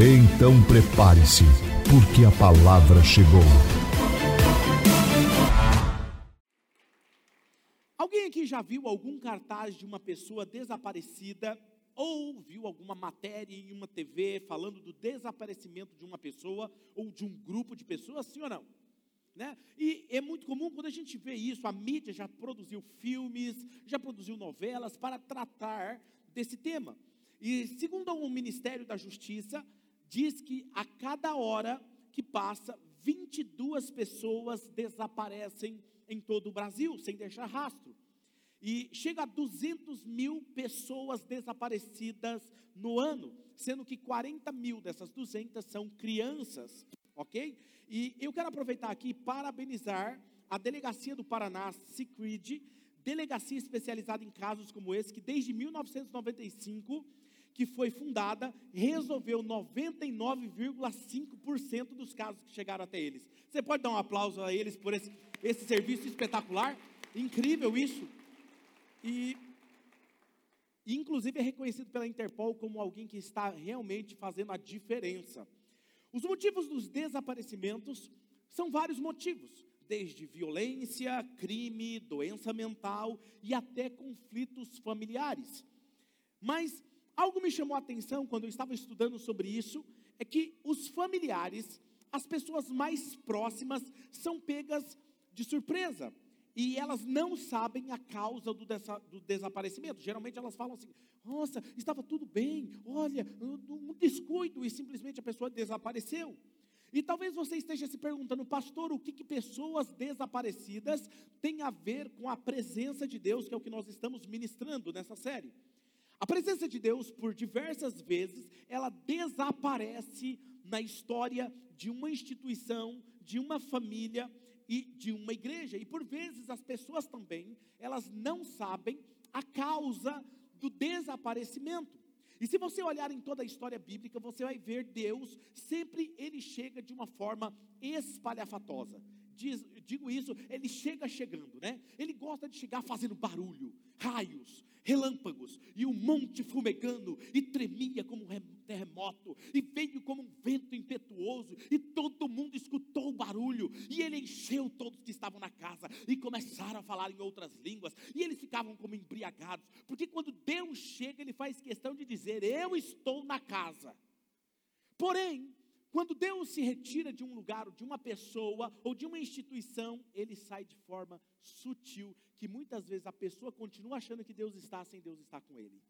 Então prepare-se, porque a palavra chegou. Alguém aqui já viu algum cartaz de uma pessoa desaparecida ou viu alguma matéria em uma TV falando do desaparecimento de uma pessoa ou de um grupo de pessoas, sim ou não? Né? E é muito comum quando a gente vê isso, a mídia já produziu filmes, já produziu novelas para tratar desse tema. E segundo o Ministério da Justiça, diz que a cada hora que passa, 22 pessoas desaparecem em todo o Brasil, sem deixar rastro. E chega a 200 mil pessoas desaparecidas no ano, sendo que 40 mil dessas 200 são crianças, ok? E eu quero aproveitar aqui parabenizar a Delegacia do Paraná, Cicrid, delegacia especializada em casos como esse, que desde 1995, que foi fundada, resolveu 99,5% dos casos que chegaram até eles. Você pode dar um aplauso a eles por esse, esse serviço espetacular? Incrível isso. E, inclusive, é reconhecido pela Interpol como alguém que está realmente fazendo a diferença. Os motivos dos desaparecimentos são vários motivos, desde violência, crime, doença mental e até conflitos familiares. Mas algo me chamou a atenção quando eu estava estudando sobre isso, é que os familiares, as pessoas mais próximas, são pegas de surpresa e elas não sabem a causa do, desa, do, desaparecimento. Geralmente elas falam assim: nossa, estava tudo bem, olha, um descuido e simplesmente a pessoa desapareceu. E talvez você esteja se perguntando, pastor, o que, que pessoas desaparecidas têm a ver com a presença de Deus, que é o que nós estamos ministrando nessa série. A presença de Deus, por diversas vezes, ela desaparece na história de uma instituição, de uma família, e de uma igreja. E por vezes as pessoas também, elas não sabem a causa do desaparecimento. E se você olhar em toda a história bíblica, você vai ver Deus, sempre ele chega de uma forma espalhafatosa. Diz, digo isso, ele chega chegando, né? Ele gosta de chegar fazendo barulho, raios, relâmpagos, e o monte fumegando, e tremia como um terremoto, e veio como um vento impetuoso, e todo mundo escutou o barulho, e ele encheu todos que estavam na casa, e começaram a falar em outras línguas, e eles ficavam como embriagados, porque quando Deus chega, ele faz questão de dizer: Eu estou na casa. Porém, quando Deus se retira de um lugar, ou de uma pessoa, ou de uma instituição, ele sai de forma sutil, que muitas vezes a pessoa continua achando que Deus está sem Deus estar com ele.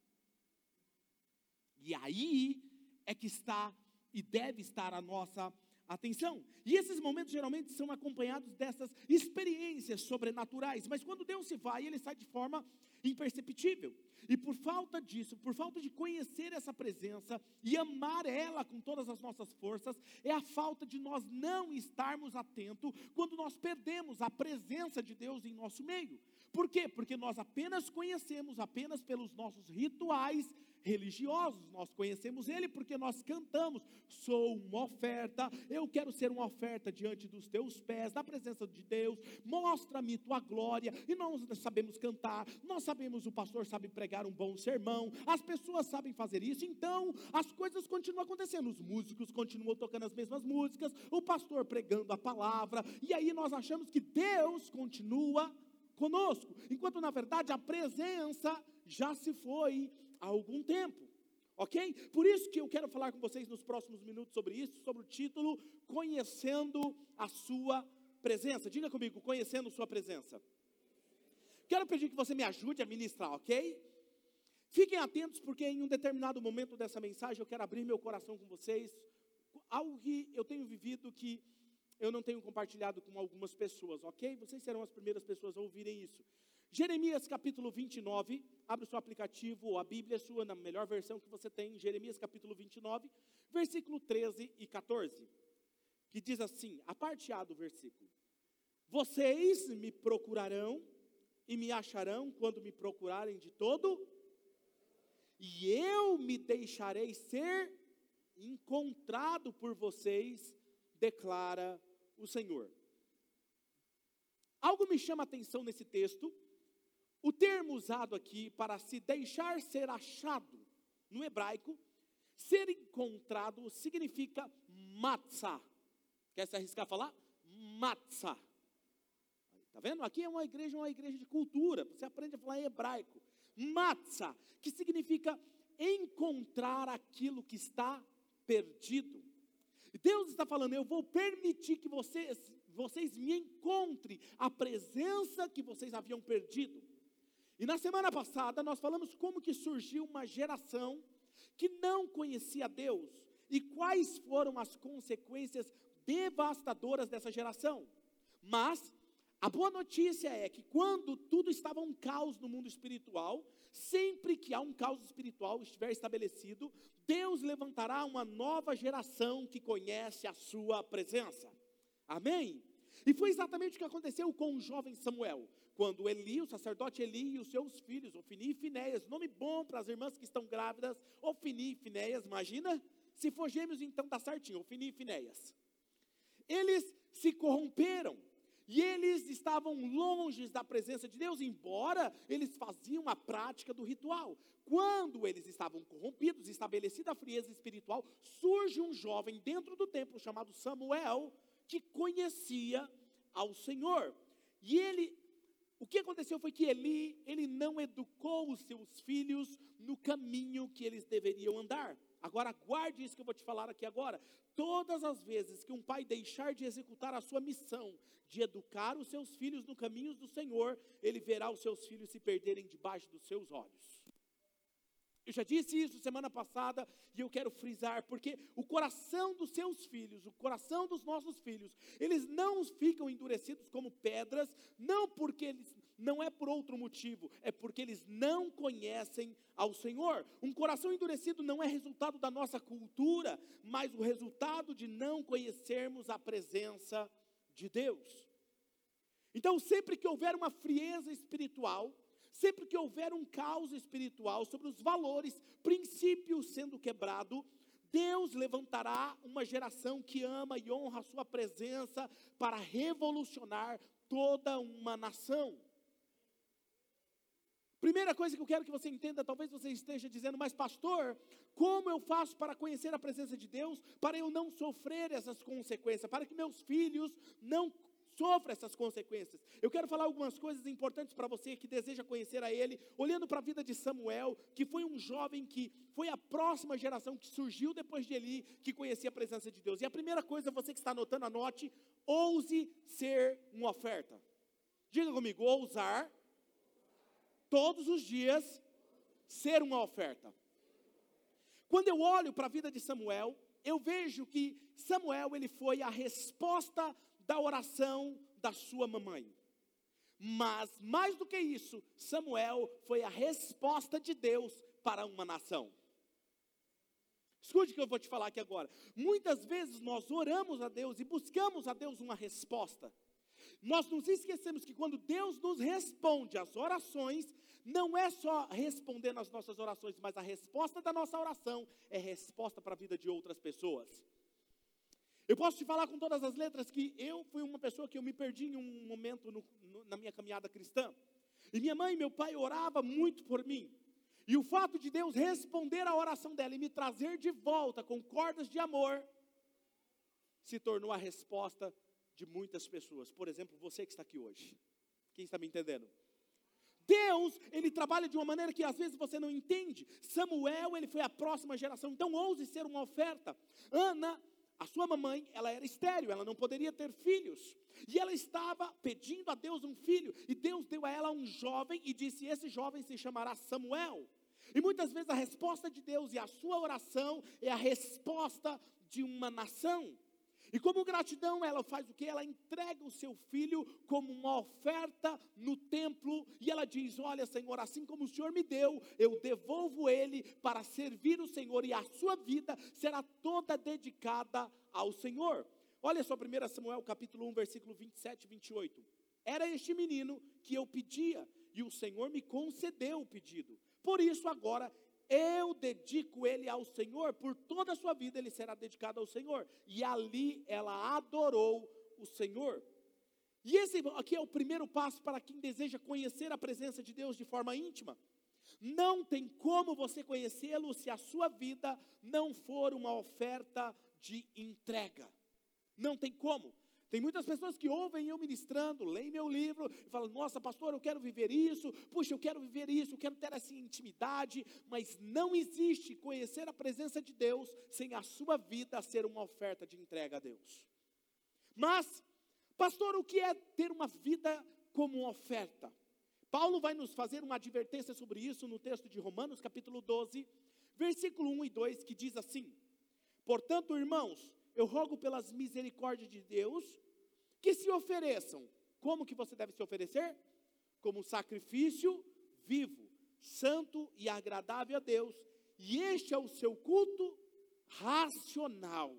E aí é que está e deve estar a nossa atenção. E esses momentos geralmente são acompanhados dessas experiências sobrenaturais, mas quando Deus se vai, ele sai de forma imperceptível. E por falta disso, por falta de conhecer essa presença e amar ela com todas as nossas forças, é a falta de nós não estarmos atentos quando nós perdemos a presença de Deus em nosso meio. Por quê? Porque nós apenas conhecemos apenas pelos nossos rituais religiosos. Nós conhecemos Ele porque nós cantamos: Sou uma oferta, eu quero ser uma oferta diante dos teus pés, na presença de Deus. Mostra-me tua glória. E nós sabemos cantar, nós sabemos, o pastor sabe pregar um bom sermão, as pessoas sabem fazer isso. Então, as coisas continuam acontecendo. Os músicos continuam tocando as mesmas músicas, o pastor pregando a palavra, e aí nós achamos que Deus continua conosco, enquanto na verdade a presença já se foi há algum tempo. Ok? Por isso que eu quero falar com vocês nos próximos minutos sobre isso, sobre o título Conhecendo a Sua Presença. Diga comigo, conhecendo Sua Presença. Quero pedir que você me ajude a ministrar, ok? Fiquem atentos, porque em um determinado momento dessa mensagem eu quero abrir meu coração com vocês. Algo que eu tenho vivido que eu não tenho compartilhado com algumas pessoas, ok? Vocês serão as primeiras pessoas a ouvirem isso. Jeremias capítulo 29, abre o seu aplicativo ou a Bíblia sua, na melhor versão que você tem, Jeremias capítulo 29, versículo 13 e 14, que diz assim, a parte A do versículo: Vocês me procurarão e me acharão quando me procurarem de todo, e eu me deixarei ser encontrado por vocês, declara o Senhor. Algo me chama a atenção nesse texto. O termo usado aqui para se deixar ser achado, no hebraico, ser encontrado significa matzah. Quer se arriscar a falar? Matzah. Está vendo? Aqui é uma igreja, uma igreja de cultura. Você aprende a falar em hebraico. Matzah, que significa encontrar aquilo que está perdido. Deus está falando, eu vou permitir que vocês, vocês me encontrem a presença que vocês haviam perdido. E na semana passada nós falamos como que surgiu uma geração que não conhecia Deus e quais foram as consequências devastadoras dessa geração. Mas a boa notícia é que quando tudo estava um caos no mundo espiritual, sempre que há um caos espiritual estiver estabelecido, Deus levantará uma nova geração que conhece a sua presença. Amém? E foi exatamente o que aconteceu com o jovem Samuel. Quando Eli, o sacerdote Eli e os seus filhos, Ofini e Finéias, nome bom para as irmãs que estão grávidas, Ofini e Finéias, imagina? Se for gêmeos, então dá certinho, Ofini e Finéias. Eles se corromperam, e eles estavam longe da presença de Deus, embora eles faziam a prática do ritual. Quando eles estavam corrompidos, estabelecida a frieza espiritual, surge um jovem dentro do templo chamado Samuel, que conhecia ao Senhor. E ele, o que aconteceu foi que Eli, ele não educou os seus filhos no caminho que eles deveriam andar. Agora, guarde isso que eu vou te falar aqui agora. Todas as vezes que um pai deixar de executar a sua missão de educar os seus filhos no caminho do Senhor, ele verá os seus filhos se perderem debaixo dos seus olhos. Eu já disse isso semana passada e eu quero frisar, porque o coração dos seus filhos, o coração dos nossos filhos, eles não ficam endurecidos como pedras, não porque eles, não é por outro motivo, é porque eles não conhecem ao Senhor. Um coração endurecido não é resultado da nossa cultura, mas o resultado de não conhecermos a presença de Deus. Então, sempre que houver uma frieza espiritual, Sempre que houver um caos espiritual sobre os valores, princípios sendo quebrado, Deus levantará uma geração que ama e honra a sua presença para revolucionar toda uma nação. Primeira coisa que eu quero que você entenda, talvez você esteja dizendo, mas pastor, como eu faço para conhecer a presença de Deus, para eu não sofrer essas consequências, para que meus filhos não sofra essas consequências. Eu quero falar algumas coisas importantes para você que deseja conhecer a Ele, olhando para a vida de Samuel, que foi um jovem que foi a próxima geração que surgiu depois de Eli, que conhecia a presença de Deus. E a primeira coisa, você que está anotando, anote: ouse ser uma oferta. Diga comigo, ousar todos os dias ser uma oferta. Quando eu olho para a vida de Samuel, eu vejo que Samuel ele foi a resposta da oração da sua mamãe. Mas, mais do que isso, Samuel foi a resposta de Deus para uma nação. Escute o que eu vou te falar aqui agora. Muitas vezes nós oramos a Deus e buscamos a Deus uma resposta. Nós nos esquecemos que quando Deus nos responde às orações, não é só responder nas nossas orações, mas a resposta da nossa oração é resposta para a vida de outras pessoas. Eu posso te falar com todas as letras que eu fui uma pessoa que eu me perdi em um momento no, no, na minha caminhada cristã. E minha mãe e meu pai orava muito por mim. E o fato de Deus responder à oração dela e me trazer de volta com cordas de amor, se tornou a resposta de muitas pessoas. Por exemplo, você que está aqui hoje. Quem está me entendendo? Deus, ele trabalha de uma maneira que às vezes você não entende. Samuel, ele foi a próxima geração, então ouse ser uma oferta. Ana, mamãe, ela era estéril, ela não poderia ter filhos. E ela estava pedindo a Deus um filho. E Deus deu a ela um jovem e disse: Esse jovem se chamará Samuel. E muitas vezes a resposta de Deus e a sua oração é a resposta de uma nação. E como gratidão, ela faz o que? Ela entrega o seu filho como uma oferta no templo, e ela diz: Olha, Senhor, assim como o Senhor me deu, eu devolvo ele para servir o Senhor, e a sua vida será toda dedicada ao Senhor. Olha só 1 Samuel capítulo 1, versículo 27 e 28. Era este menino que eu pedia, e o Senhor me concedeu o pedido. Por isso, agora eu dedico ele ao Senhor, por toda a sua vida ele será dedicado ao Senhor. E ali ela adorou o Senhor. E esse aqui é o primeiro passo para quem deseja conhecer a presença de Deus de forma íntima. Não tem como você conhecê-lo se a sua vida não for uma oferta de entrega. Não tem como. Tem muitas pessoas que ouvem eu ministrando, leem meu livro e falam: Nossa, pastor, eu quero viver isso, puxa, eu quero viver isso, eu quero ter essa intimidade, mas não existe conhecer a presença de Deus sem a sua vida ser uma oferta de entrega a Deus. Mas, pastor, o que é ter uma vida como oferta? Paulo vai nos fazer uma advertência sobre isso no texto de Romanos, capítulo 12, versículo 1 e 2, que diz assim: Portanto, irmãos, eu rogo pelas misericórdias de Deus que se ofereçam. Como que você deve se oferecer? Como sacrifício vivo, santo e agradável a Deus. E este é o seu culto racional.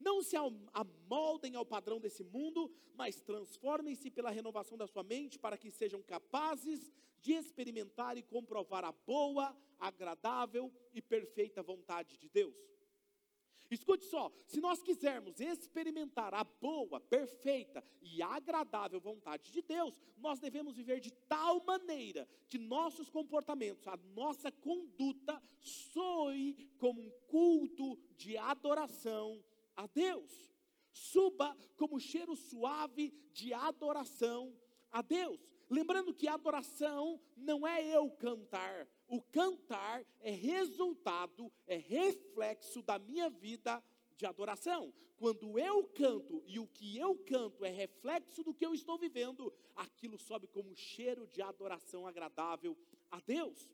Não se amoldem ao padrão desse mundo, mas transformem-se pela renovação da sua mente para que sejam capazes de experimentar e comprovar a boa, agradável e perfeita vontade de Deus. Escute só: se nós quisermos experimentar a boa, perfeita e agradável vontade de Deus, nós devemos viver de tal maneira que nossos comportamentos, a nossa conduta, soe como um culto de adoração a Deus. Suba como cheiro suave de adoração a Deus. Lembrando que adoração não é eu cantar, o cantar é resultado, é reflexo da minha vida de adoração. Quando eu canto e o que eu canto é reflexo do que eu estou vivendo, aquilo sobe como cheiro de adoração agradável a Deus.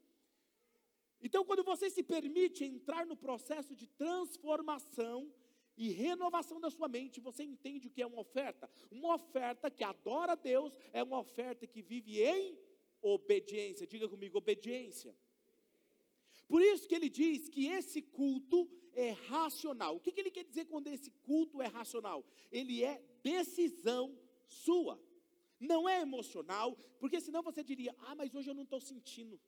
Então, quando você se permite entrar no processo de transformação e renovação da sua mente, você entende o que é uma oferta. Uma oferta que adora Deus é uma oferta que vive em obediência. Diga comigo, obediência. Por isso que ele diz que esse culto é racional. O que, que ele quer dizer quando esse culto é racional? Ele é decisão sua. Não é emocional, porque senão você diria: ah, mas hoje eu não estou sentindo.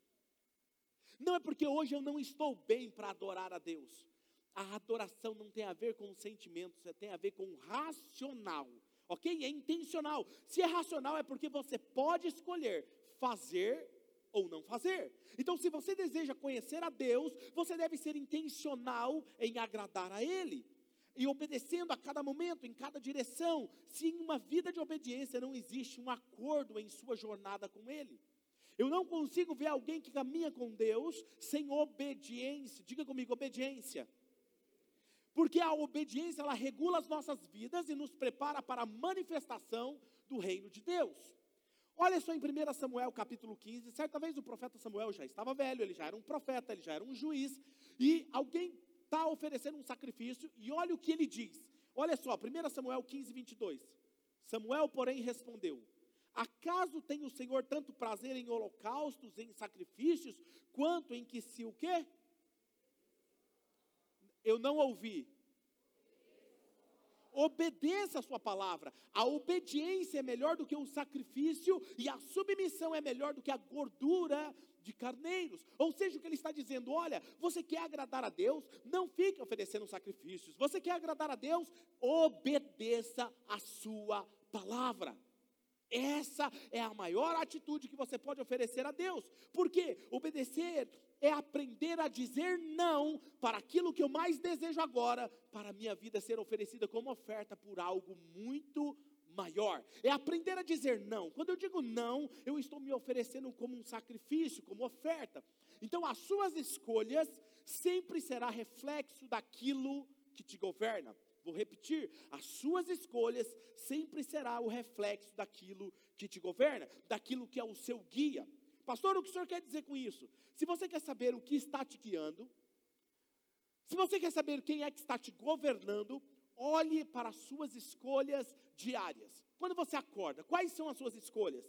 Não é porque hoje eu não estou bem para adorar a Deus. A adoração não tem a ver com sentimentos, tem a ver com racional, ok? É intencional. Se é racional, é porque você pode escolher fazer ou não fazer. Então, se você deseja conhecer a Deus, você deve ser intencional em agradar a Ele. E obedecendo a cada momento, em cada direção. Se em uma vida de obediência não existe um acordo em sua jornada com Ele. Eu não consigo ver alguém que caminha com Deus sem obediência. Diga comigo, obediência. Porque a obediência ela regula as nossas vidas e nos prepara para a manifestação do reino de Deus. Olha só em 1 Samuel capítulo 15, certa vez o profeta Samuel já estava velho, ele já era um profeta, ele já era um juiz, e alguém está oferecendo um sacrifício, e olha o que ele diz. Olha só, 1 Samuel 15, 22. Samuel, porém, respondeu: Acaso tem o Senhor tanto prazer em holocaustos, em sacrifícios, quanto em que se o quê? Eu não ouvi. Obedeça a sua palavra. A obediência é melhor do que o sacrifício e a submissão é melhor do que a gordura de carneiros. Ou seja, o que ele está dizendo, olha, você quer agradar a Deus, não fique oferecendo sacrifícios. Você quer agradar a Deus, obedeça a sua palavra. Essa é a maior atitude que você pode oferecer a Deus. Porque obedecer é aprender a dizer não para aquilo que eu mais desejo agora, para a minha vida ser oferecida como oferta por algo muito maior. É aprender a dizer não. Quando eu digo não, eu estou me oferecendo como um sacrifício, como oferta. Então, as suas escolhas sempre será reflexo daquilo que te governa. Vou repetir, as suas escolhas sempre será o reflexo daquilo que te governa, daquilo que é o seu guia. Pastor, o que o senhor quer dizer com isso? Se você quer saber o que está te guiando, se você quer saber quem é que está te governando, olhe para as suas escolhas diárias. Quando você acorda, quais são as suas escolhas?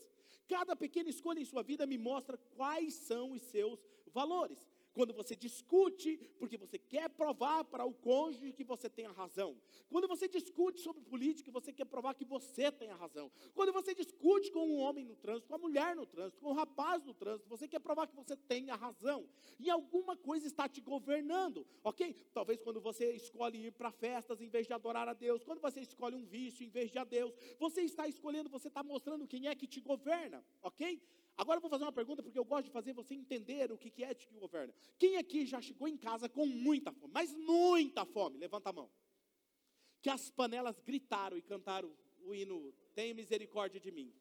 Cada pequena escolha em sua vida me mostra quais são os seus valores quando você discute porque você quer provar para o cônjuge que você tem a razão, quando você discute sobre política, você quer provar que você tem a razão, quando você discute com um homem no trânsito, com a mulher no trânsito, com um rapaz no trânsito, você quer provar que você tem a razão, e alguma coisa está te governando, ok? Talvez quando você escolhe ir para festas em vez de adorar a Deus, quando você escolhe um vício em vez de a Deus, você está escolhendo, você está mostrando quem é que te governa, ok? Agora eu vou fazer uma pergunta, porque eu gosto de fazer você entender o que é que governa. Quem aqui já chegou em casa com muita fome, mas muita fome? Levanta a mão. Que as panelas gritaram e cantaram o hino Tenha misericórdia de mim.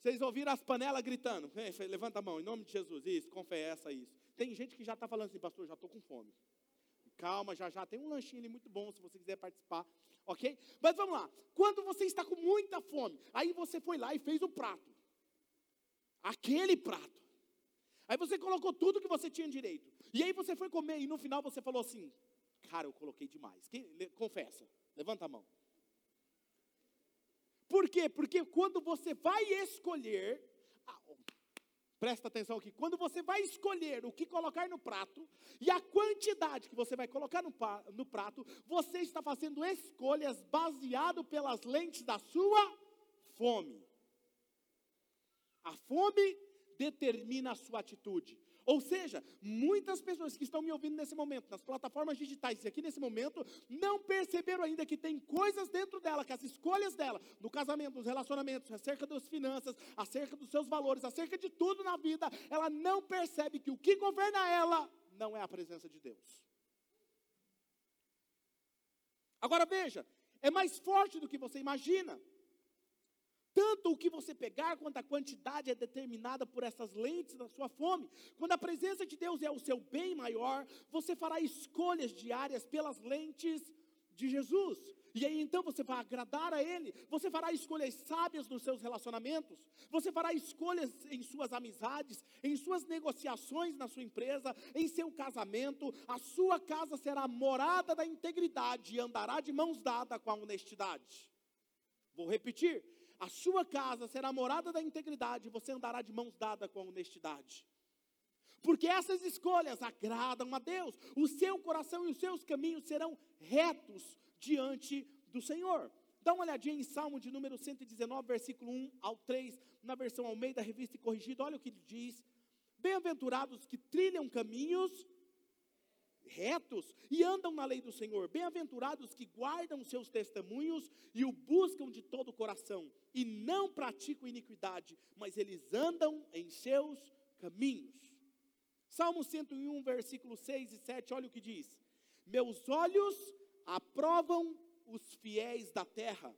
Vocês ouviram as panelas gritando? Levanta a mão, em nome de Jesus. Isso, confessa isso. Tem gente que já está falando assim, pastor, já estou com fome. Calma, já já tem um lanchinho ali muito bom, se você quiser participar, ok? Mas vamos lá. Quando você está com muita fome, aí você foi lá e fez o prato aquele prato. Aí você colocou tudo que você tinha direito. E aí você foi comer e no final você falou assim: Cara, eu coloquei demais. Quem, confessa, levanta a mão. Por quê? Porque quando você vai escolher, presta atenção aqui, quando você vai escolher o que colocar no prato e a quantidade que você vai colocar no, no prato, você está fazendo escolhas baseado pelas lentes da sua fome. A fome determina a sua atitude. Ou seja, muitas pessoas que estão me ouvindo nesse momento, nas plataformas digitais e aqui nesse momento, não perceberam ainda que tem coisas dentro dela, que as escolhas dela, no casamento, nos relacionamentos, acerca das finanças, acerca dos seus valores, acerca de tudo na vida, ela não percebe que o que governa ela não é a presença de Deus. Agora veja, é mais forte do que você imagina. Tanto o que você pegar, quanto a quantidade é determinada por essas lentes da sua fome. Quando a presença de Deus é o seu bem maior, você fará escolhas diárias pelas lentes de Jesus. E aí então você vai agradar a Ele, você fará escolhas sábias nos seus relacionamentos, você fará escolhas em suas amizades, em suas negociações na sua empresa, em seu casamento, a sua casa será morada da integridade e andará de mãos dadas com a honestidade. Vou repetir: a sua casa será morada da integridade, e você andará de mãos dadas com a honestidade. Porque essas escolhas agradam a Deus, o seu coração e os seus caminhos serão retos diante do Senhor. Dá uma olhadinha em Salmo de número 119, versículo 1 ao 3, na versão Almeida, revista e corrigida, olha o que ele diz: Bem-aventurados que trilham caminhos retos e andam na lei do Senhor. Bem-aventurados que guardam seus testemunhos e o buscam de todo o coração, e não praticam iniquidade, mas eles andam em seus caminhos. Salmo 101, versículo 6 e 7, olha o que diz: Meus olhos aprovam os fiéis da terra,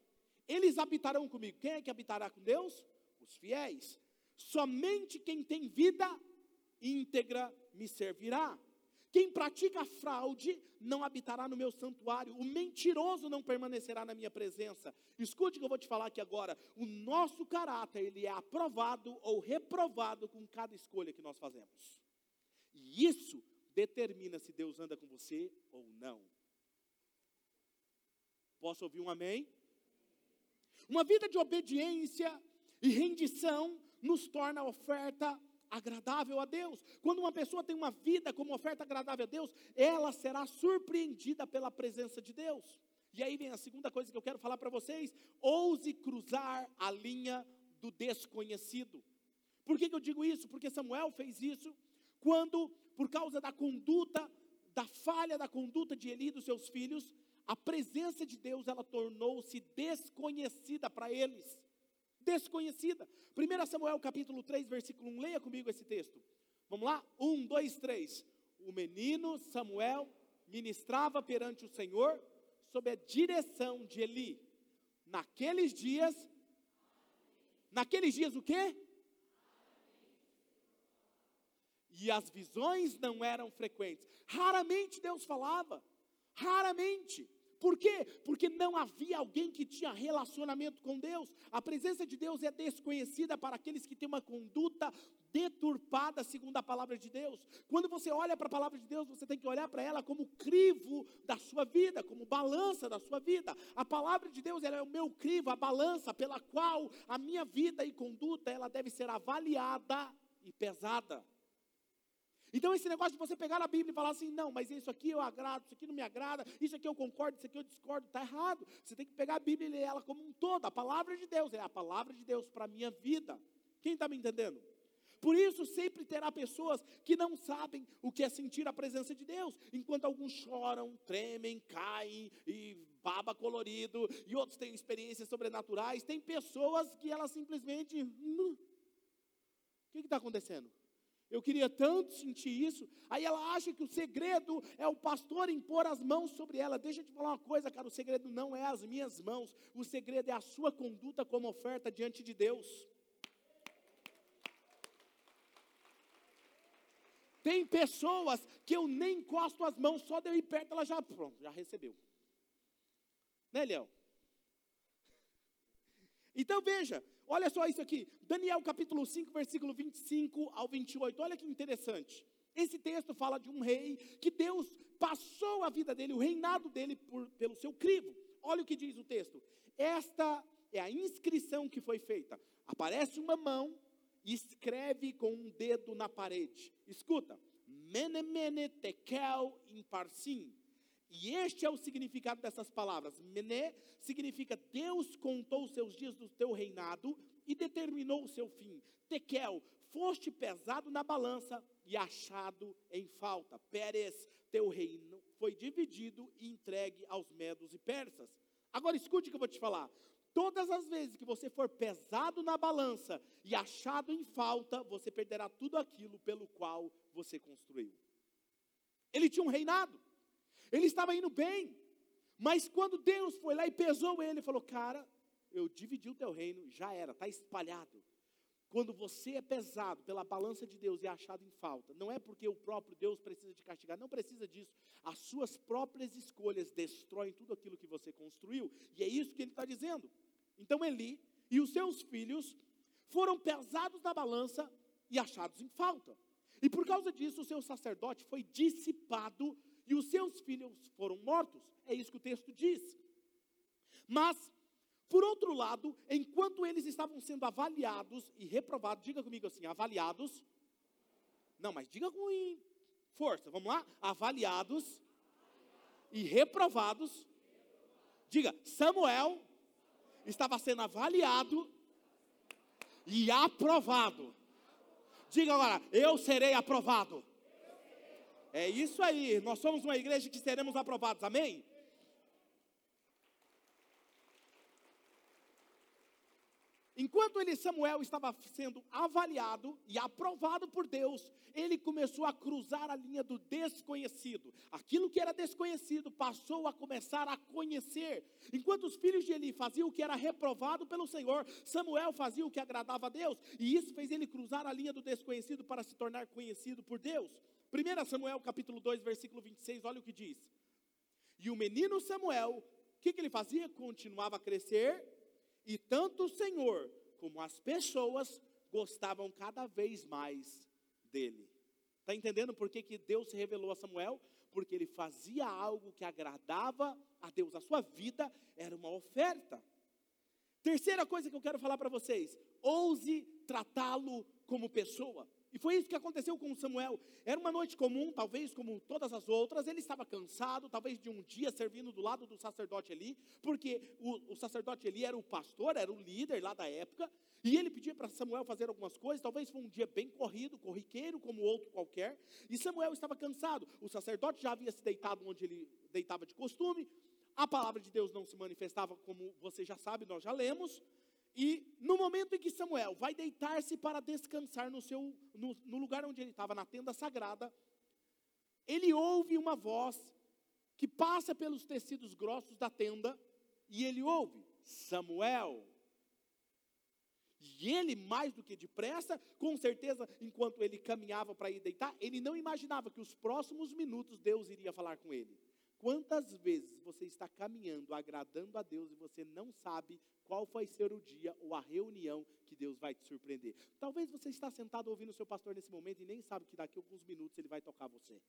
eles habitarão comigo. Quem é que habitará com Deus? Os fiéis. Somente quem tem vida íntegra me servirá. Quem pratica fraude não habitará no meu santuário, o mentiroso não permanecerá na minha presença. Escute o que eu vou te falar aqui agora. O nosso caráter, ele é aprovado ou reprovado com cada escolha que nós fazemos. E isso determina se Deus anda com você ou não. Posso ouvir um amém? Uma vida de obediência e rendição nos torna oferta agradável a Deus. Quando uma pessoa tem uma vida como oferta agradável a Deus, ela será surpreendida pela presença de Deus. E aí vem a segunda coisa que eu quero falar para vocês: ouse cruzar a linha do desconhecido. Por que, que eu digo isso? Porque Samuel fez isso quando, por causa da conduta, da falha da conduta de Eli e dos seus filhos, a presença de Deus ela tornou-se desconhecida para eles desconhecida. 1 Samuel capítulo 3, versículo 1, leia comigo esse texto. Vamos lá? 1, 2, 3. O menino Samuel ministrava perante o Senhor sob a direção de Eli. Naqueles dias, naqueles dias o quê? E as visões não eram frequentes. Raramente Deus falava, raramente. Por quê? Porque não havia alguém que tinha relacionamento com Deus. A presença de Deus é desconhecida para aqueles que têm uma conduta deturpada segundo a palavra de Deus. Quando você olha para a palavra de Deus, você tem que olhar para ela como crivo da sua vida, como balança da sua vida. A palavra de Deus é o meu crivo, a balança pela qual a minha vida e conduta ela deve ser avaliada e pesada. Então, esse negócio de você pegar a Bíblia e falar assim, não, mas isso aqui eu agrado, isso aqui não me agrada, isso aqui eu concordo, isso aqui eu discordo, está errado. Você tem que pegar a Bíblia e ler ela como um todo. A palavra de Deus é a palavra de Deus para a minha vida. Quem está me entendendo? Por isso, sempre terá pessoas que não sabem o que é sentir a presença de Deus, enquanto alguns choram, tremem, caem e baba colorido, e outros têm experiências sobrenaturais. Tem pessoas que elas simplesmente. Hum, o que está acontecendo? Eu queria tanto sentir isso. Aí ela acha que o segredo é o pastor impor as mãos sobre ela. Deixa eu te falar uma coisa, cara: o segredo não é as minhas mãos, o segredo é a sua conduta como oferta diante de Deus. Tem pessoas que eu nem encosto as mãos, só de eu ir perto, ela já, pronto, já recebeu. Né, Léo? Então veja, olha só isso aqui. Daniel capítulo 5, versículo 25 ao 28. Olha que interessante. Esse texto fala de um rei que Deus passou a vida dele, o reinado dele por, pelo seu crivo. Olha o que diz o texto. Esta é a inscrição que foi feita. Aparece uma mão e escreve com um dedo na parede. Escuta. Mene, mene, tekel, imparsim. E este é o significado dessas palavras. Mené significa Deus contou os seus dias do teu reinado e determinou o seu fim. Tekel, foste pesado na balança e achado em falta. Pérez, teu reino foi dividido e entregue aos medos e persas. Agora escute o que eu vou te falar. Todas as vezes que você for pesado na balança e achado em falta, você perderá tudo aquilo pelo qual você construiu. Ele tinha um reinado. Ele estava indo bem. Mas quando Deus foi lá e pesou ele, falou: Cara, eu dividi o teu reino, já era, está espalhado. Quando você é pesado pela balança de Deus e é achado em falta, não é porque o próprio Deus precisa te castigar, não precisa disso. As suas próprias escolhas destroem tudo aquilo que você construiu, e é isso que ele está dizendo. Então Eli e os seus filhos foram pesados na balança e achados em falta. E por causa disso, o seu sacerdote foi dissipado e os seus filhos foram mortos. É isso que o texto diz. Mas, por outro lado, enquanto eles estavam sendo avaliados e reprovados, diga comigo assim: avaliados. Não, mas diga com força, vamos lá? Avaliados e reprovados. Diga, Samuel estava sendo avaliado e aprovado. Diga agora, eu serei aprovado. É isso aí, nós somos uma igreja que seremos aprovados, amém? Enquanto ele, Samuel, estava sendo avaliado e aprovado por Deus, ele começou a cruzar a linha do desconhecido. Aquilo que era desconhecido passou a começar a conhecer. Enquanto os filhos de Eli faziam o que era reprovado pelo Senhor, Samuel fazia o que agradava a Deus, e isso fez ele cruzar a linha do desconhecido para se tornar conhecido por Deus. 1 Samuel capítulo 2, versículo 26, olha o que diz. E o menino Samuel, o que, que ele fazia? Continuava a crescer, e tanto o Senhor como as pessoas gostavam cada vez mais dele. Está entendendo por que, que Deus se revelou a Samuel? Porque ele fazia algo que agradava a Deus. A sua vida era uma oferta. Terceira coisa que eu quero falar para vocês: ouse tratá-lo como pessoa. E foi isso que aconteceu com Samuel. Era uma noite comum, talvez como todas as outras. Ele estava cansado, talvez de um dia servindo do lado do sacerdote Eli, porque o, o sacerdote Eli era o pastor, era o líder lá da época. E ele pedia para Samuel fazer algumas coisas. Talvez foi um dia bem corrido, corriqueiro, como outro qualquer. E Samuel estava cansado. O sacerdote já havia se deitado onde ele deitava de costume. A palavra de Deus não se manifestava, como você já sabe, nós já lemos. E no momento em que Samuel vai deitar-se para descansar no, seu, no, no lugar onde ele estava, na tenda sagrada, ele ouve uma voz que passa pelos tecidos grossos da tenda, e ele ouve: Samuel. E ele, mais do que depressa, com certeza, enquanto ele caminhava para ir deitar, ele não imaginava que os próximos minutos Deus iria falar com ele. Quantas vezes você está caminhando, agradando a Deus e você não sabe qual vai ser o dia ou a reunião que Deus vai te surpreender? Talvez você está sentado ouvindo o seu pastor nesse momento e nem sabe que daqui a alguns minutos ele vai tocar você.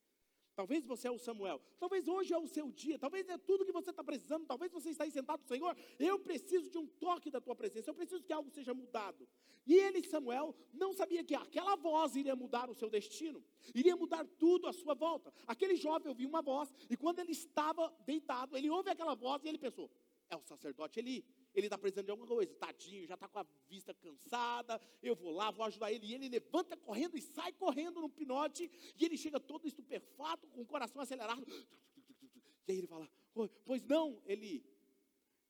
Talvez você é o Samuel. Talvez hoje é o seu dia. Talvez é tudo que você está precisando. Talvez você está aí sentado, Senhor. Eu preciso de um toque da tua presença. Eu preciso que algo seja mudado. E ele, Samuel, não sabia que aquela voz iria mudar o seu destino. Iria mudar tudo à sua volta. Aquele jovem ouviu uma voz. E quando ele estava deitado, ele ouve aquela voz e ele pensou: é o sacerdote Eli ele está precisando de alguma coisa, tadinho, já está com a vista cansada, eu vou lá, vou ajudar ele. E ele levanta correndo e sai correndo no pinote, e ele chega todo estupefato, com o coração acelerado. E aí ele fala, pois não, Eli.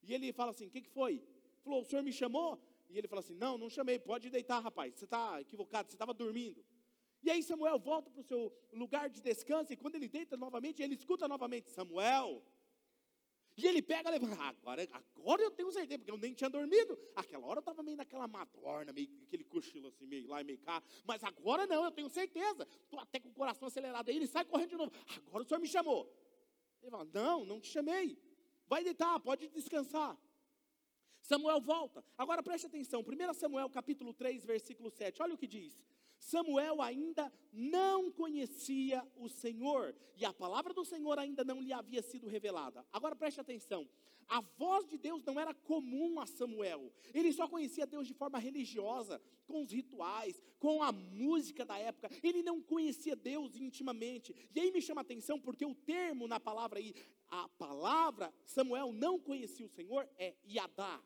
E ele fala assim, o que, que foi? Falou, o senhor me chamou? E ele fala assim, não, não chamei, pode deitar, rapaz, você está equivocado, você estava dormindo. E aí Samuel volta para o seu lugar de descanso, e quando ele deita novamente, ele escuta novamente, Samuel, e ele pega, levanta, ah, agora, agora eu tenho certeza, porque eu nem tinha dormido. Aquela hora eu estava meio naquela matorna, meio aquele cochilo assim, meio lá e meio cá. Mas agora não, eu tenho certeza. Estou até com o coração acelerado. Aí ele sai correndo de novo. Agora o senhor me chamou. Ele fala, não, não te chamei. Vai deitar, pode descansar. Samuel volta. Agora preste atenção. 1 Samuel capítulo 3, versículo 7. Olha o que diz. Samuel ainda não conhecia o Senhor, e a palavra do Senhor ainda não lhe havia sido revelada. Agora preste atenção: a voz de Deus não era comum a Samuel, ele só conhecia Deus de forma religiosa, com os rituais, com a música da época, ele não conhecia Deus intimamente. E aí me chama a atenção porque o termo na palavra aí, a palavra Samuel não conhecia o Senhor, é Yadá.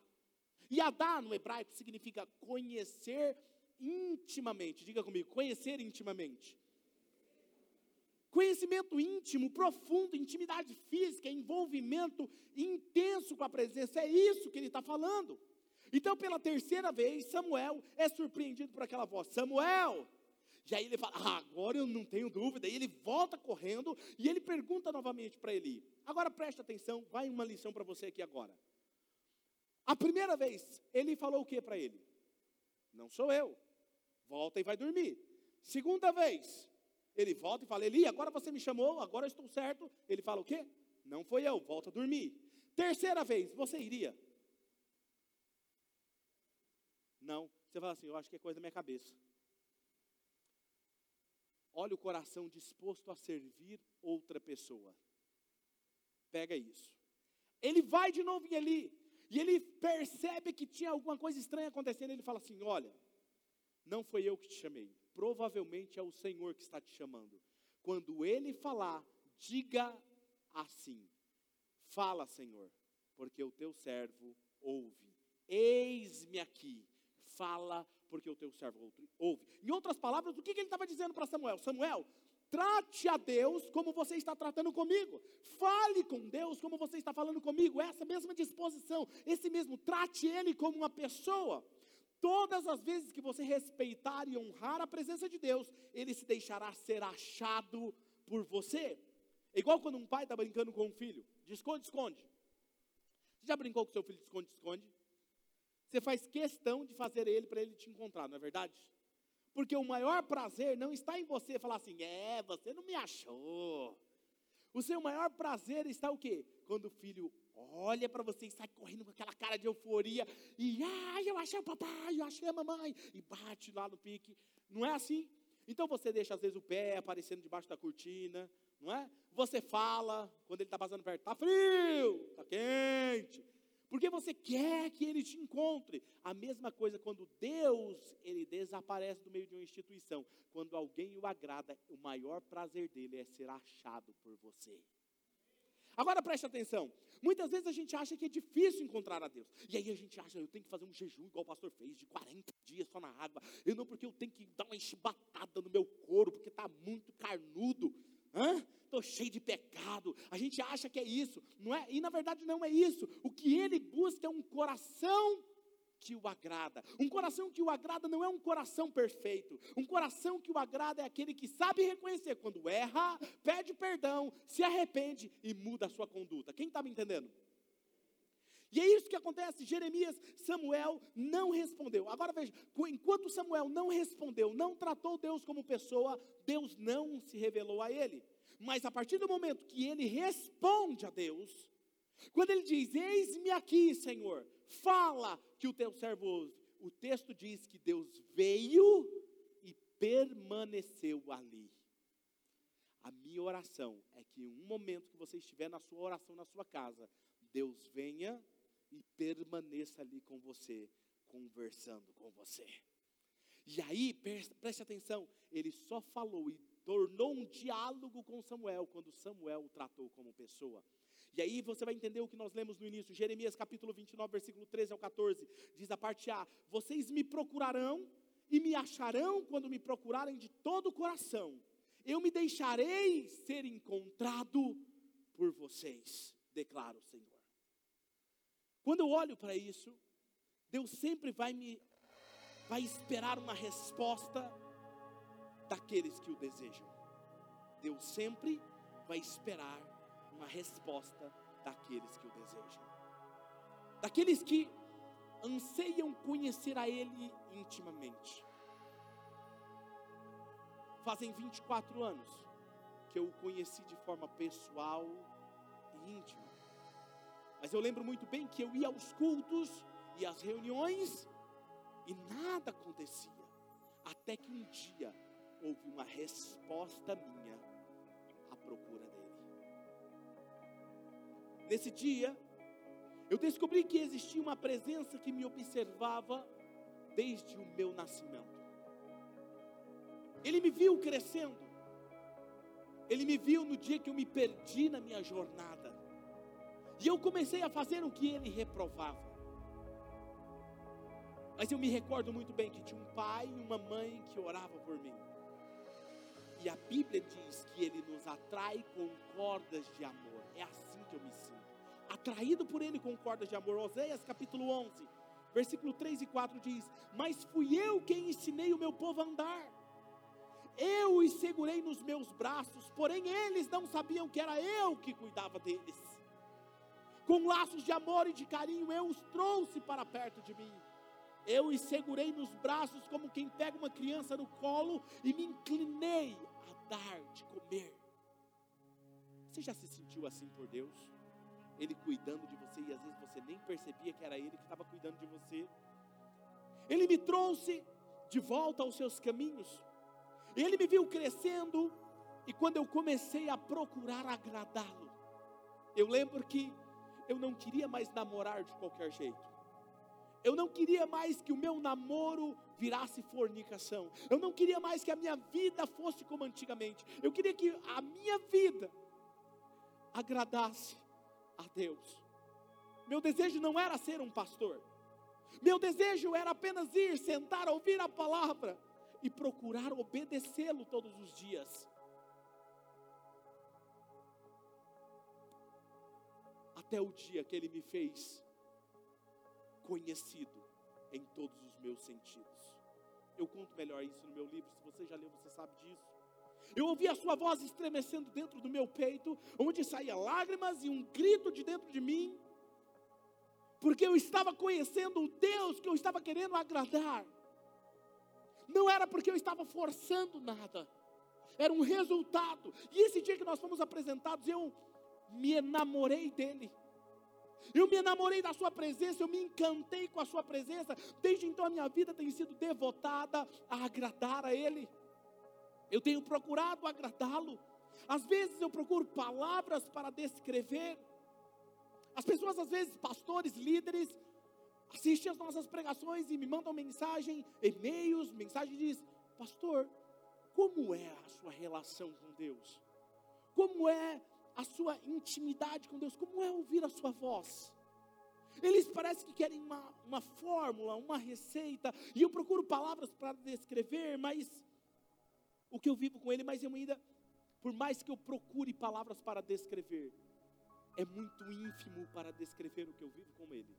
Yadá no hebraico significa conhecer intimamente. Diga comigo, conhecer intimamente. Conhecimento íntimo, profundo, intimidade física, envolvimento intenso com a presença, é isso que ele está falando. Então, pela terceira vez, Samuel é surpreendido por aquela voz: Samuel! E aí ele fala: ah, agora eu não tenho dúvida. E ele volta correndo e ele pergunta novamente para Eli. Agora preste atenção, vai uma lição para você aqui agora. A primeira vez, ele falou o que para ele? Não sou eu volta e vai dormir. Segunda vez, ele volta e fala: Eli, agora você me chamou, agora eu estou certo. Ele fala: O quê? Não foi eu, volta a dormir. Terceira vez, você iria? Não. Você fala assim: Eu acho que é coisa da minha cabeça. Olha o coração disposto a servir outra pessoa. Pega isso. Ele vai de novo em Eli. E ele percebe que tinha alguma coisa estranha acontecendo. Ele fala assim: Olha, não foi eu que te chamei, provavelmente é o Senhor que está te chamando. Quando ele falar, diga assim: Fala, Senhor, porque o teu servo ouve. Eis-me aqui, fala, porque o teu servo ouve. Em outras palavras, o que ele estava dizendo para Samuel? Samuel, trate a Deus como você está tratando comigo. Fale com Deus como você está falando comigo. Essa mesma disposição, esse mesmo, trate Ele como uma pessoa. Todas as vezes que você respeitar e honrar a presença de Deus, Ele se deixará ser achado por você. É igual quando um pai está brincando com um filho, de esconde, esconde. Você já brincou com seu filho de esconde, esconde? Você faz questão de fazer ele para ele te encontrar, não é verdade? Porque o maior prazer não está em você falar assim, é, você não me achou. O seu maior prazer está o quê? Quando o filho olha para você e sai correndo com aquela cara de euforia e, ah, eu achei o papai, eu achei a mamãe, e bate lá no pique. Não é assim? Então você deixa às vezes o pé aparecendo debaixo da cortina, não é? Você fala quando ele está passando perto, está frio, está quente, porque você quer que ele te encontre. A mesma coisa quando Deus, ele desaparece do meio de uma instituição. Quando alguém o agrada, o maior prazer dele é ser achado por você. Agora preste atenção. Muitas vezes a gente acha que é difícil encontrar a Deus. E aí a gente acha, eu tenho que fazer um jejum igual o pastor fez, de 40 dias só na água. Eu não, porque eu tenho que dar uma enchibatada no meu couro, porque está muito carnudo. Estou cheio de pecado. A gente acha que é isso, não é? E na verdade não é isso. O que ele busca é um coração o agrada. Um coração que o agrada não é um coração perfeito. Um coração que o agrada é aquele que sabe reconhecer quando erra, pede perdão, se arrepende e muda a sua conduta. Quem está me entendendo? E é isso que acontece. Jeremias, Samuel não respondeu. Agora veja, enquanto Samuel não respondeu, não tratou Deus como pessoa, Deus não se revelou a ele. Mas a partir do momento que ele responde a Deus, quando ele diz: Eis-me aqui, Senhor, fala que o teu servo ouve. O texto diz que Deus veio e permaneceu ali. A minha oração é que em um momento que você estiver na sua oração na sua casa, Deus venha e permaneça ali com você, conversando com você. E aí, preste atenção, ele só falou e tornou um diálogo com Samuel quando Samuel o tratou como pessoa. E aí você vai entender o que nós lemos no início, Jeremias capítulo 29, versículo 13 ao 14, diz a parte A: Vocês me procurarão e me acharão quando me procurarem de todo o coração. Eu me deixarei ser encontrado por vocês, declara o Senhor. Quando eu olho para isso, Deus sempre vai me vai esperar uma resposta daqueles que o desejam. Deus sempre vai esperar uma resposta daqueles que o desejam. Daqueles que anseiam conhecer a Ele intimamente. Fazem 24 anos que eu o conheci de forma pessoal e íntima. Mas eu lembro muito bem que eu ia aos cultos e às reuniões e nada acontecia. Até que um dia houve uma resposta minha Nesse dia, eu descobri que existia uma presença que me observava desde o meu nascimento. Ele me viu crescendo. Ele me viu no dia que eu me perdi na minha jornada. E eu comecei a fazer o que ele reprovava. Mas eu me recordo muito bem que tinha um pai e uma mãe que oravam por mim. E a Bíblia diz que ele nos atrai com cordas de amor. É assim que eu me sinto. Atraído por ele com cordas de amor. Oséias capítulo 11, versículo 3 e 4 diz: Mas fui eu quem ensinei o meu povo a andar. Eu os segurei nos meus braços, porém eles não sabiam que era eu que cuidava deles. Com laços de amor e de carinho eu os trouxe para perto de mim eu os segurei nos braços como quem pega uma criança no colo e me inclinei a dar de comer. Você já se sentiu assim por Deus? Ele cuidando de você e às vezes você nem percebia que era Ele que estava cuidando de você. Ele me trouxe de volta aos seus caminhos. Ele me viu crescendo e quando eu comecei a procurar agradá-lo, eu lembro que eu não queria mais namorar de qualquer jeito. Eu não queria mais que o meu namoro virasse fornicação. Eu não queria mais que a minha vida fosse como antigamente. Eu queria que a minha vida agradasse a Deus. Meu desejo não era ser um pastor. Meu desejo era apenas ir, sentar, ouvir a palavra e procurar obedecê-lo todos os dias. Até o dia que ele me fez conhecido em todos os meus sentidos. Eu conto melhor isso no meu livro, se você já leu, você sabe disso. Eu ouvi a sua voz estremecendo dentro do meu peito, onde saía lágrimas e um grito de dentro de mim, porque eu estava conhecendo o Deus que eu estava querendo agradar. Não era porque eu estava forçando nada, era um resultado. E esse dia que nós fomos apresentados, eu me enamorei dele. Eu me enamorei da Sua presença, eu me encantei com a Sua presença. Desde então a minha vida tem sido devotada a agradar a Ele. Eu tenho procurado agradá-lo. Às vezes eu procuro palavras para descrever. As pessoas, às vezes, pastores, líderes, assistem as nossas pregações e me mandam mensagem, e-mails, mensagem diz: Pastor, como é a sua relação com Deus? Como é a sua intimidade com Deus, como é ouvir a sua voz. Eles parecem que querem uma, uma fórmula, uma receita, e eu procuro palavras para descrever, mas o que eu vivo com Ele, mas eu ainda, por mais que eu procure palavras para descrever, é muito ínfimo para descrever o que eu vivo com Ele.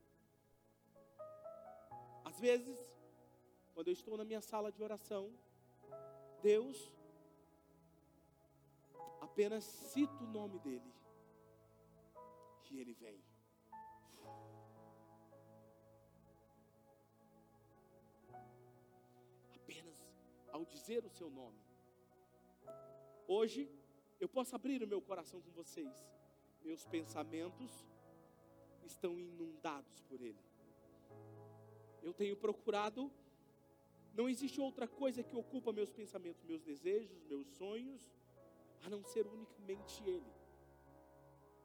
Às vezes, quando eu estou na minha sala de oração, Deus apenas cito o nome dele e ele vem. Apenas ao dizer o seu nome. Hoje, eu posso abrir o meu coração com vocês. Meus pensamentos estão inundados por Ele. Eu tenho procurado, não existe outra coisa que ocupa meus pensamentos, meus desejos, meus sonhos, a não ser unicamente Ele.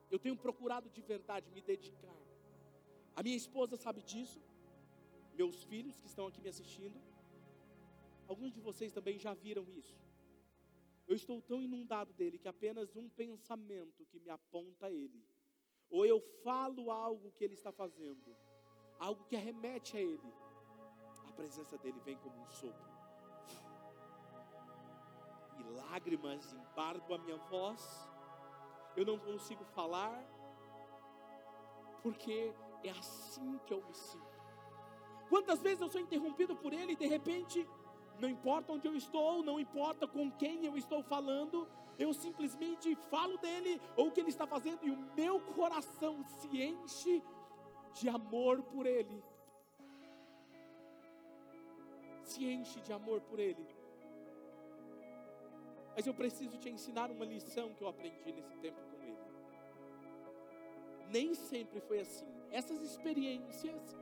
Eu tenho procurado de verdade me dedicar. A minha esposa sabe disso, meus filhos que estão aqui me assistindo, alguns de vocês também já viram isso. Eu estou tão inundado dele que apenas um pensamento que me aponta a ele, ou eu falo algo que ele está fazendo, algo que arremete a ele, a presença dele vem como um sopro. E lágrimas embargam a minha voz, eu não consigo falar, porque é assim que eu me sinto. Quantas vezes eu sou interrompido por ele e de repente, não importa onde eu estou, não importa com quem eu estou falando, eu simplesmente falo dele ou o que ele está fazendo e o meu coração se enche de amor por ele. Se enche de amor por ele. Mas eu preciso te ensinar uma lição que eu aprendi nesse tempo com ele. Nem sempre foi assim. Essas experiências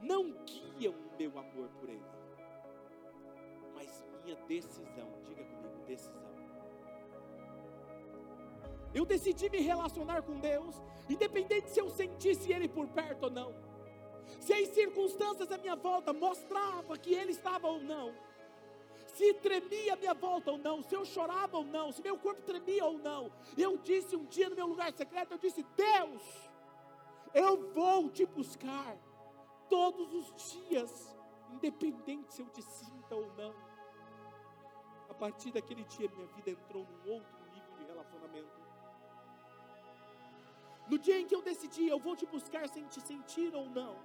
não guiam o meu amor por Ele, minha decisão, diga comigo, decisão. Eu decidi me relacionar com Deus, independente se eu sentisse Ele por perto ou não, se as circunstâncias à minha volta mostravam que Ele estava ou não, se tremia a minha volta ou não, se eu chorava ou não, se meu corpo tremia ou não. Eu disse um dia no meu lugar secreto, eu disse: Deus, eu vou te buscar todos os dias, independente se eu te sinta ou não. A partir daquele dia, minha vida entrou num outro nível de relacionamento. No dia em que eu decidi, eu vou te buscar sem te sentir ou não,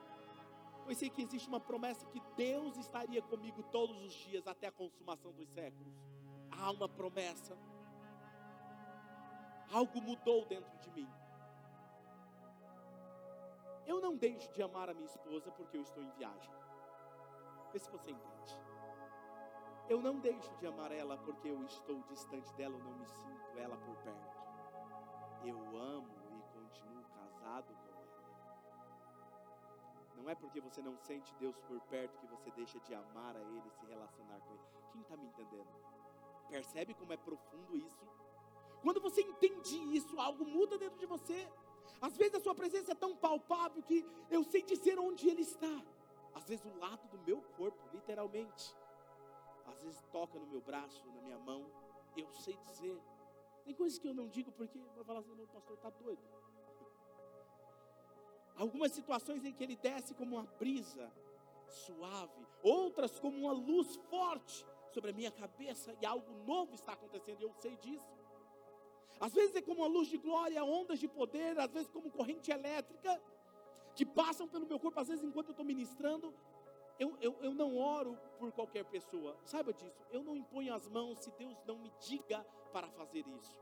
eu sei que existe uma promessa que Deus estaria comigo todos os dias até a consumação dos séculos. Há uma promessa. Algo mudou dentro de mim. Eu não deixo de amar a minha esposa porque eu estou em viagem. Vê se você entende. Eu não deixo de amar ela porque eu estou distante dela, ou não me sinto ela por perto. Eu amo e continuo casado com ela. Não é porque você não sente Deus por perto que você deixa de amar a Ele, se relacionar com Ele. Quem está me entendendo? Percebe como é profundo isso? Quando você entende isso, algo muda dentro de você. Às vezes a sua presença é tão palpável que eu sei dizer onde ele está. Às vezes o lado do meu corpo, literalmente. Às vezes toca no meu braço, na minha mão. Eu sei dizer. Tem coisas que eu não digo porque vou falar assim, o pastor está doido. Algumas situações em que ele desce como uma brisa suave, outras como uma luz forte sobre a minha cabeça e algo novo está acontecendo, eu sei disso. Às vezes é como uma luz de glória, ondas de poder, às vezes como corrente elétrica, que passam pelo meu corpo, às vezes enquanto eu estou ministrando. Eu, eu, eu não oro por qualquer pessoa, saiba disso. Eu não imponho as mãos se Deus não me diga para fazer isso.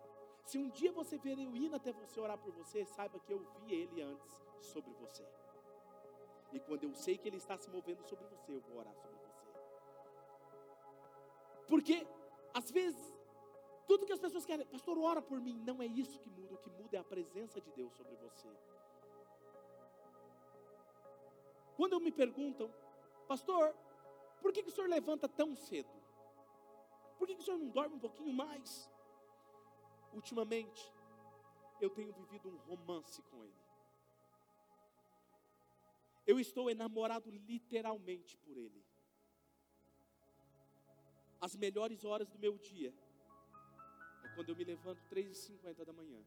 Se um dia você ver eu indo até você orar por você, saiba que eu vi Ele antes sobre você. E quando eu sei que Ele está se movendo sobre você, eu vou orar sobre você. Porque, às vezes, tudo que as pessoas querem, pastor, ora por mim. Não é isso que muda. O que muda é a presença de Deus sobre você. Quando me perguntam, pastor, por que, que o senhor levanta tão cedo? Por que, que o senhor não dorme um pouquinho mais? Ultimamente, eu tenho vivido um romance com ele. Eu estou enamorado literalmente por ele. As melhores horas do meu dia quando eu me levanto 3h50 da manhã.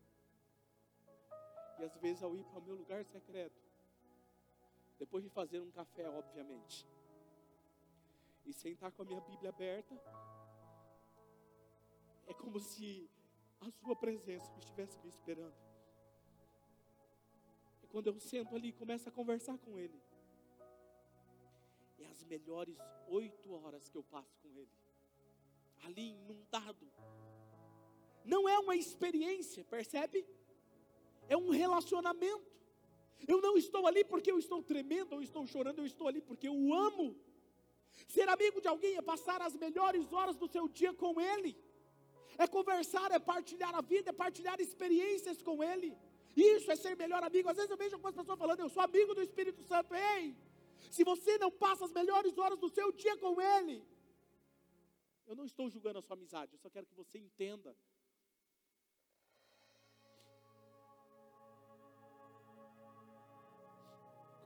E às vezes ao ir para o meu lugar secreto, depois de fazer um café, obviamente, e sentar com a minha Bíblia aberta, é como se a sua presença estivesse me esperando. E quando eu sento ali começo a conversar com ele, é as melhores oito horas que eu passo com ele, ali inundado não é uma experiência, percebe? É um relacionamento. Eu não estou ali porque eu estou tremendo, ou estou chorando, eu estou ali porque eu o amo. Ser amigo de alguém é passar as melhores horas do seu dia com ele. é conversar, é partilhar a vida, é partilhar experiências com Ele. Isso é ser melhor amigo. Às vezes eu vejo algumas pessoas falando, eu sou amigo do Espírito Santo. Ei, se você não passa as melhores horas do seu dia com Ele, eu não estou julgando a sua amizade, eu só quero que você entenda.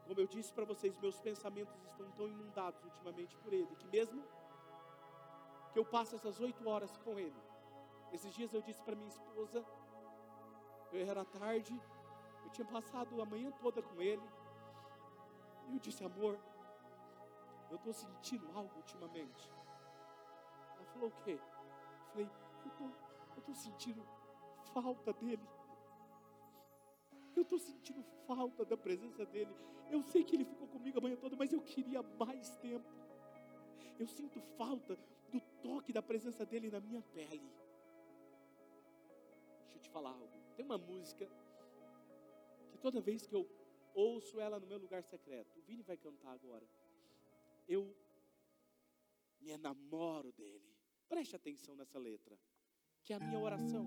Como eu disse para vocês, meus pensamentos estão tão inundados ultimamente por Ele, que mesmo que eu passe essas oito horas com Ele, esses dias eu disse para minha esposa, eu era tarde, eu tinha passado a manhã toda com Ele, e eu disse, amor, eu estou sentindo algo ultimamente. Ela falou o quê? Eu falei, eu estou sentindo falta dele. Eu estou sentindo falta da presença dele. Eu sei que ele ficou comigo a manhã toda, mas eu queria mais tempo. Eu sinto falta do toque da presença dele na minha pele. Deixa eu te falar algo. Tem uma música que toda vez que eu ouço ela no meu lugar secreto, o Vini vai cantar agora. Eu me enamoro dele. Preste atenção nessa letra, que é a minha oração.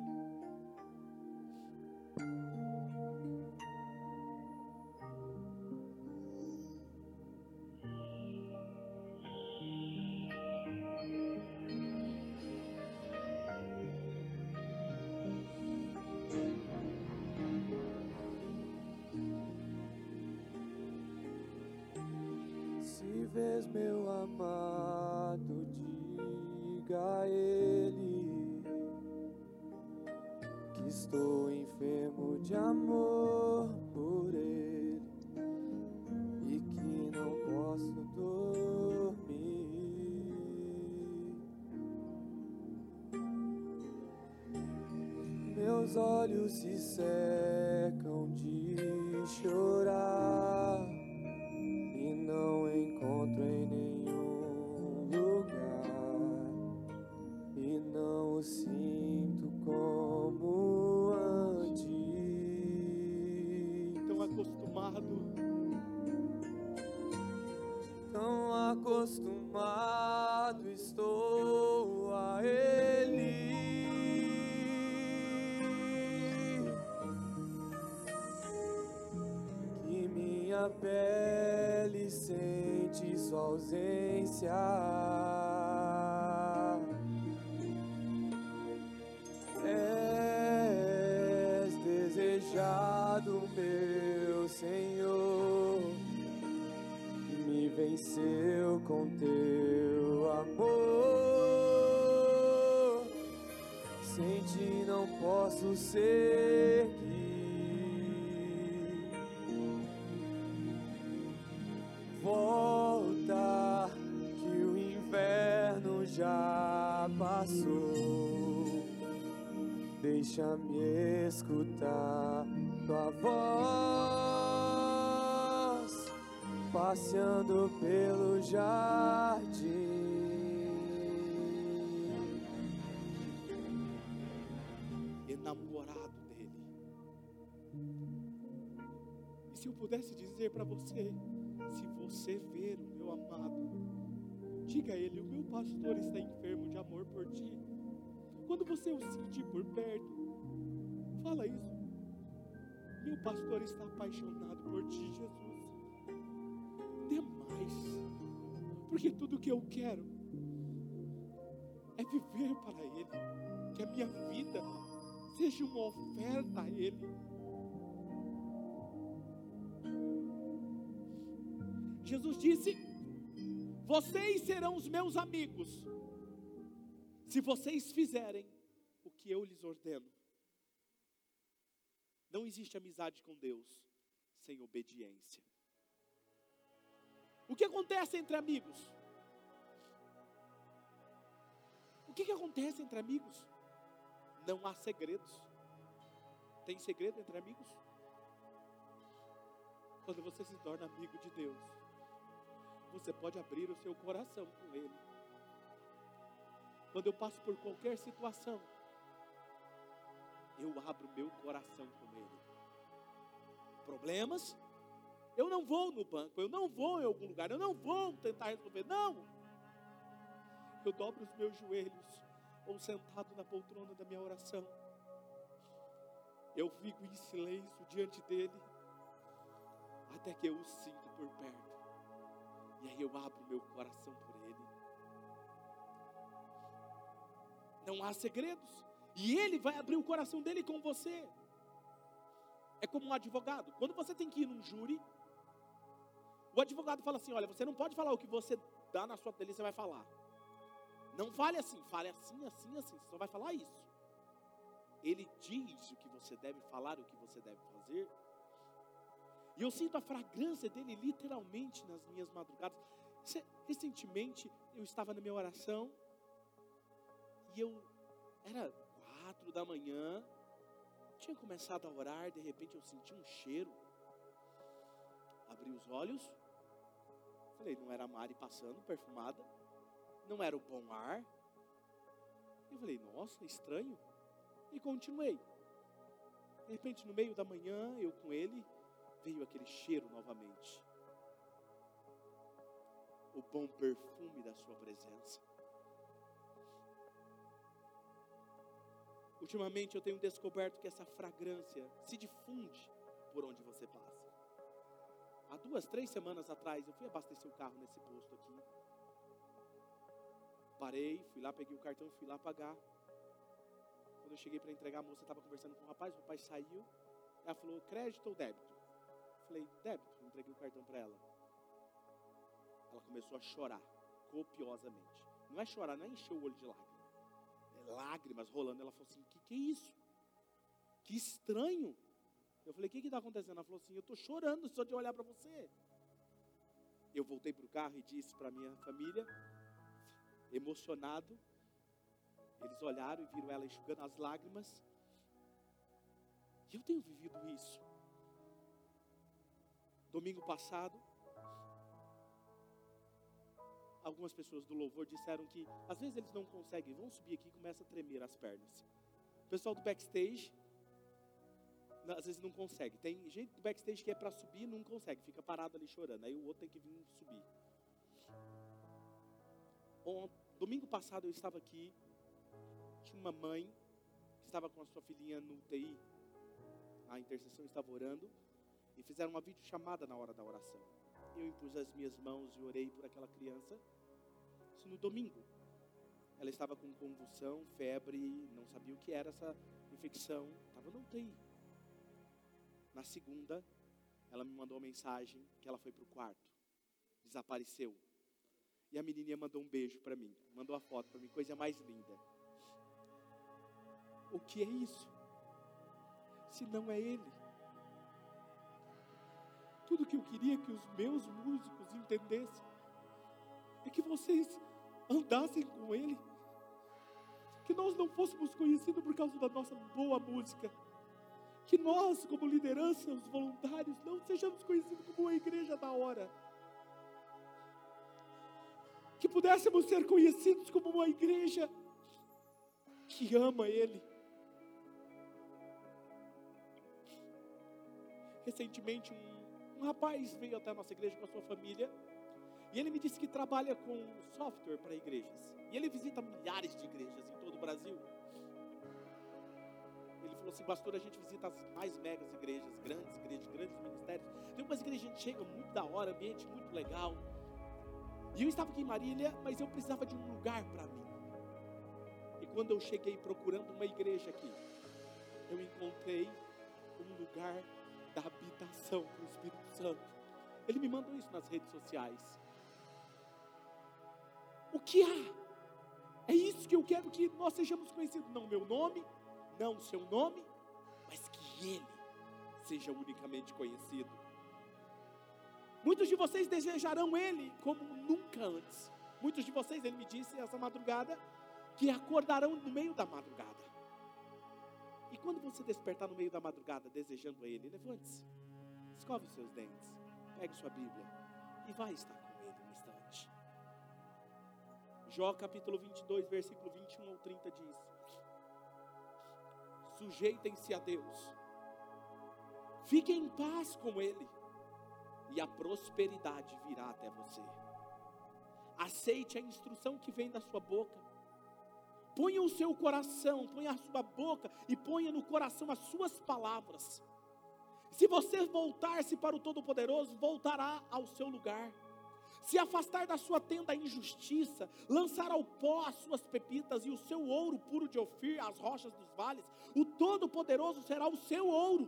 Meus olhos se secam de chorar e não encontro em nenhum lugar e não o sinto como antes. Tão acostumado, tão acostumado ausência. És desejado, meu Senhor, me venceu com teu amor. Sem ti não posso ser Deixa-me escutar tua voz passeando pelo jardim. Enamorado dele. E se eu pudesse dizer para você, se você ver o meu amado, diga a ele: O meu pastor está enfermo de amor por ti. Quando você o sentir por perto, fala isso. Meu pastor está apaixonado por ti, Jesus. Demais. Porque tudo que eu quero é viver para Ele. Que a minha vida seja uma oferta a Ele. Jesus disse: Vocês serão os meus amigos, se vocês fizerem o que eu lhes ordeno. Não existe amizade com Deus sem obediência. O que acontece entre amigos? O que, que acontece entre amigos? Não há segredos. Tem segredo entre amigos? Quando você se torna amigo de Deus, você pode abrir o seu coração com Ele. Quando eu passo por qualquer situação, eu abro meu coração com Ele. Problemas, eu não vou no banco, eu não vou em algum lugar, eu não vou tentar resolver, não. Eu dobro os meus joelhos ou sentado na poltrona da minha oração, eu fico em silêncio diante dele, até que eu o sinto por perto. E aí eu abro meu coração por ele. Não há segredos. E ele vai abrir o coração dele com você. É como um advogado. Quando você tem que ir num júri, o advogado fala assim: olha, você não pode falar o que você dá na sua delícia, vai falar. Não fale assim, fale assim, assim, assim. Você só vai falar isso. Ele diz o que você deve falar, o que você deve fazer. E eu sinto a fragrância dele literalmente nas minhas madrugadas. Recentemente eu estava na minha oração e eu era quatro da manhã, tinha começado a orar, de repente eu senti um cheiro. Abri os olhos, falei, não era a Mari passando, perfumada, não era o bom ar. Eu falei, nossa, estranho. E continuei. De repente, no meio da manhã, eu com ele, veio aquele cheiro novamente. O bom perfume da sua presença. Ultimamente eu tenho descoberto que essa fragrância se difunde por onde você passa. Há duas, três semanas atrás eu fui abastecer o carro nesse posto aqui. Parei, fui lá, peguei o cartão, fui lá pagar. Quando eu cheguei para entregar, a moça estava conversando com o rapaz, o rapaz saiu. Ela falou, crédito ou débito? Eu falei, débito. Entreguei o cartão para ela. Ela começou a chorar, copiosamente. Não é chorar, não é encher o olho de lágrimas lágrimas rolando. Ela falou assim: que que é isso? Que estranho. Eu falei: o que está acontecendo? Ela falou assim: eu estou chorando só de olhar para você. Eu voltei para o carro e disse para minha família, emocionado. Eles olharam e viram ela enxugando as lágrimas. E eu tenho vivido isso. Domingo passado, algumas pessoas do louvor disseram que às vezes eles não conseguem, vão subir aqui e começa a tremer as pernas. O pessoal do backstage às vezes não consegue. Tem gente do backstage que é para subir não consegue, fica parado ali chorando. Aí o outro tem que vir subir. Bom, domingo passado eu estava aqui, tinha uma mãe que estava com a sua filhinha no UTI. A intercessão estava orando e fizeram uma videochamada na hora da oração eu impus as minhas mãos e orei por aquela criança. Isso no domingo. Ela estava com convulsão, febre, não sabia o que era essa infecção, estava no UTI. Na segunda, ela me mandou uma mensagem que ela foi para o quarto, desapareceu. E a menininha mandou um beijo para mim, mandou a foto para mim, coisa mais linda. O que é isso? Se não é Ele? Tudo que eu queria que os meus músicos entendessem. É que vocês andassem com Ele, que nós não fôssemos conhecidos por causa da nossa boa música, que nós, como liderança, os voluntários, não sejamos conhecidos como uma igreja da hora, que pudéssemos ser conhecidos como uma igreja que ama Ele. Recentemente, um um rapaz veio até a nossa igreja com a sua família e ele me disse que trabalha com software para igrejas. E ele visita milhares de igrejas em todo o Brasil. Ele falou assim, pastor, a gente visita as mais megas igrejas, grandes igrejas, grandes ministérios. Tem umas igrejas que a gente chega muito da hora, ambiente muito legal. E eu estava aqui em Marília, mas eu precisava de um lugar para mim. E quando eu cheguei procurando uma igreja aqui, eu encontrei um lugar da habitação do Espírito Santo. Ele me mandou isso nas redes sociais. O que há? É isso que eu quero que nós sejamos conhecidos. Não meu nome, não o seu nome, mas que Ele seja unicamente conhecido. Muitos de vocês desejarão Ele como nunca antes. Muitos de vocês, Ele me disse essa madrugada, que acordarão no meio da madrugada. E quando você despertar no meio da madrugada desejando Ele, levante-se, escove os seus dentes, pegue sua Bíblia e vai estar com Ele no instante. Jó capítulo 22, versículo 21 ao 30 diz: Sujeitem-se a Deus, fiquem em paz com Ele, e a prosperidade virá até você. Aceite a instrução que vem da sua boca Ponha o seu coração, ponha a sua boca e ponha no coração as suas palavras. Se você voltar-se para o Todo-Poderoso, voltará ao seu lugar. Se afastar da sua tenda a injustiça, lançar ao pó as suas pepitas e o seu ouro puro de Ofir, as rochas dos vales, o Todo-Poderoso será o seu ouro.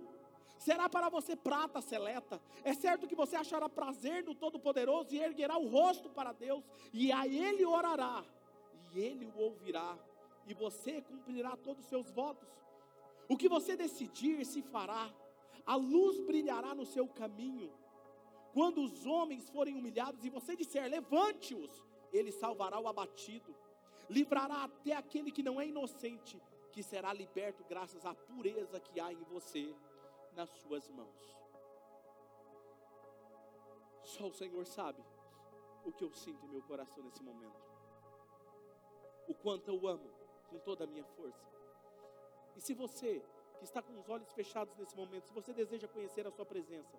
Será para você prata seleta. É certo que você achará prazer no Todo-Poderoso e erguerá o rosto para Deus, e a Ele orará, e Ele o ouvirá e você cumprirá todos os seus votos. O que você decidir se fará, a luz brilhará no seu caminho. Quando os homens forem humilhados e você disser, levante-os, ele salvará o abatido, livrará até aquele que não é inocente, que será liberto graças à pureza que há em você, nas suas mãos. Só o Senhor sabe o que eu sinto em meu coração nesse momento, o quanto eu amo com toda a minha força. E se você que está com os olhos fechados nesse momento, se você deseja conhecer a sua presença,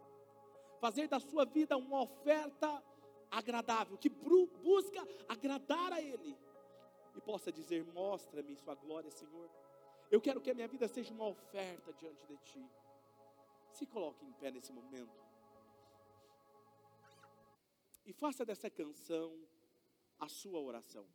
fazer da sua vida uma oferta agradável, que busca agradar a Ele, e possa dizer: Mostra-me Sua glória, Senhor. Eu quero que a minha vida seja uma oferta diante de Ti. Se coloque em pé nesse momento. E faça dessa canção a sua oração.